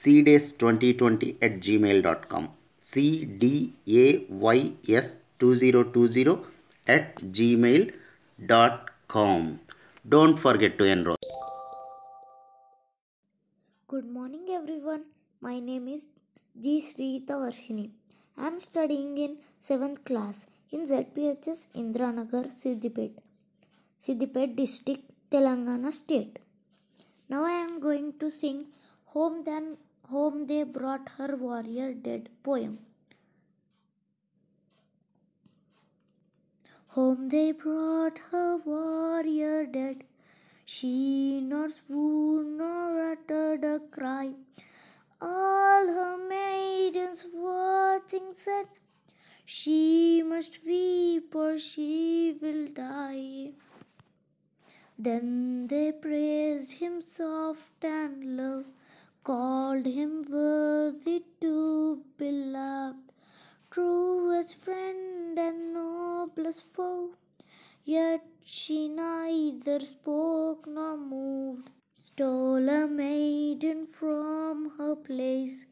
cdays2020 at gmail.com cdays2020 at gmail.com don't forget to enroll Good morning, everyone. My name is G. Srihitha Varshini. I am studying in 7th class in ZPHS Indiranagar, Siddipet, Siddipet district, Telangana state. Now I am going to sing Home Then Home They Brought Her Warrior Dead poem. Home they brought her warrior dead. She nor swooned nor uttered a cry. All her maidens watching said, She must weep or she will die. Then they praised him soft and low, called him worthy to be loved, truest friend and noblest foe. Yet she neither spoke nor moved, stole a maiden from her place,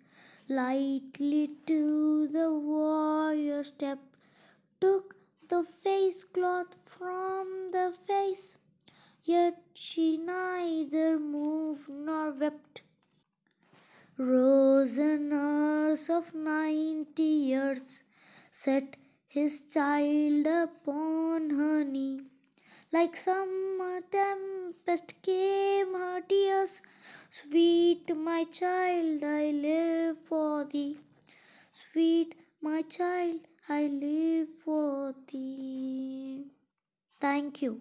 lightly to the warrior step, took the face cloth from the face, yet she neither moved nor wept. Rose a nurse of ninety years, set his child upon her knee. Like summer tempest came her tears, Sweet my child, I live for thee. Sweet my child, I live for thee. Thank you.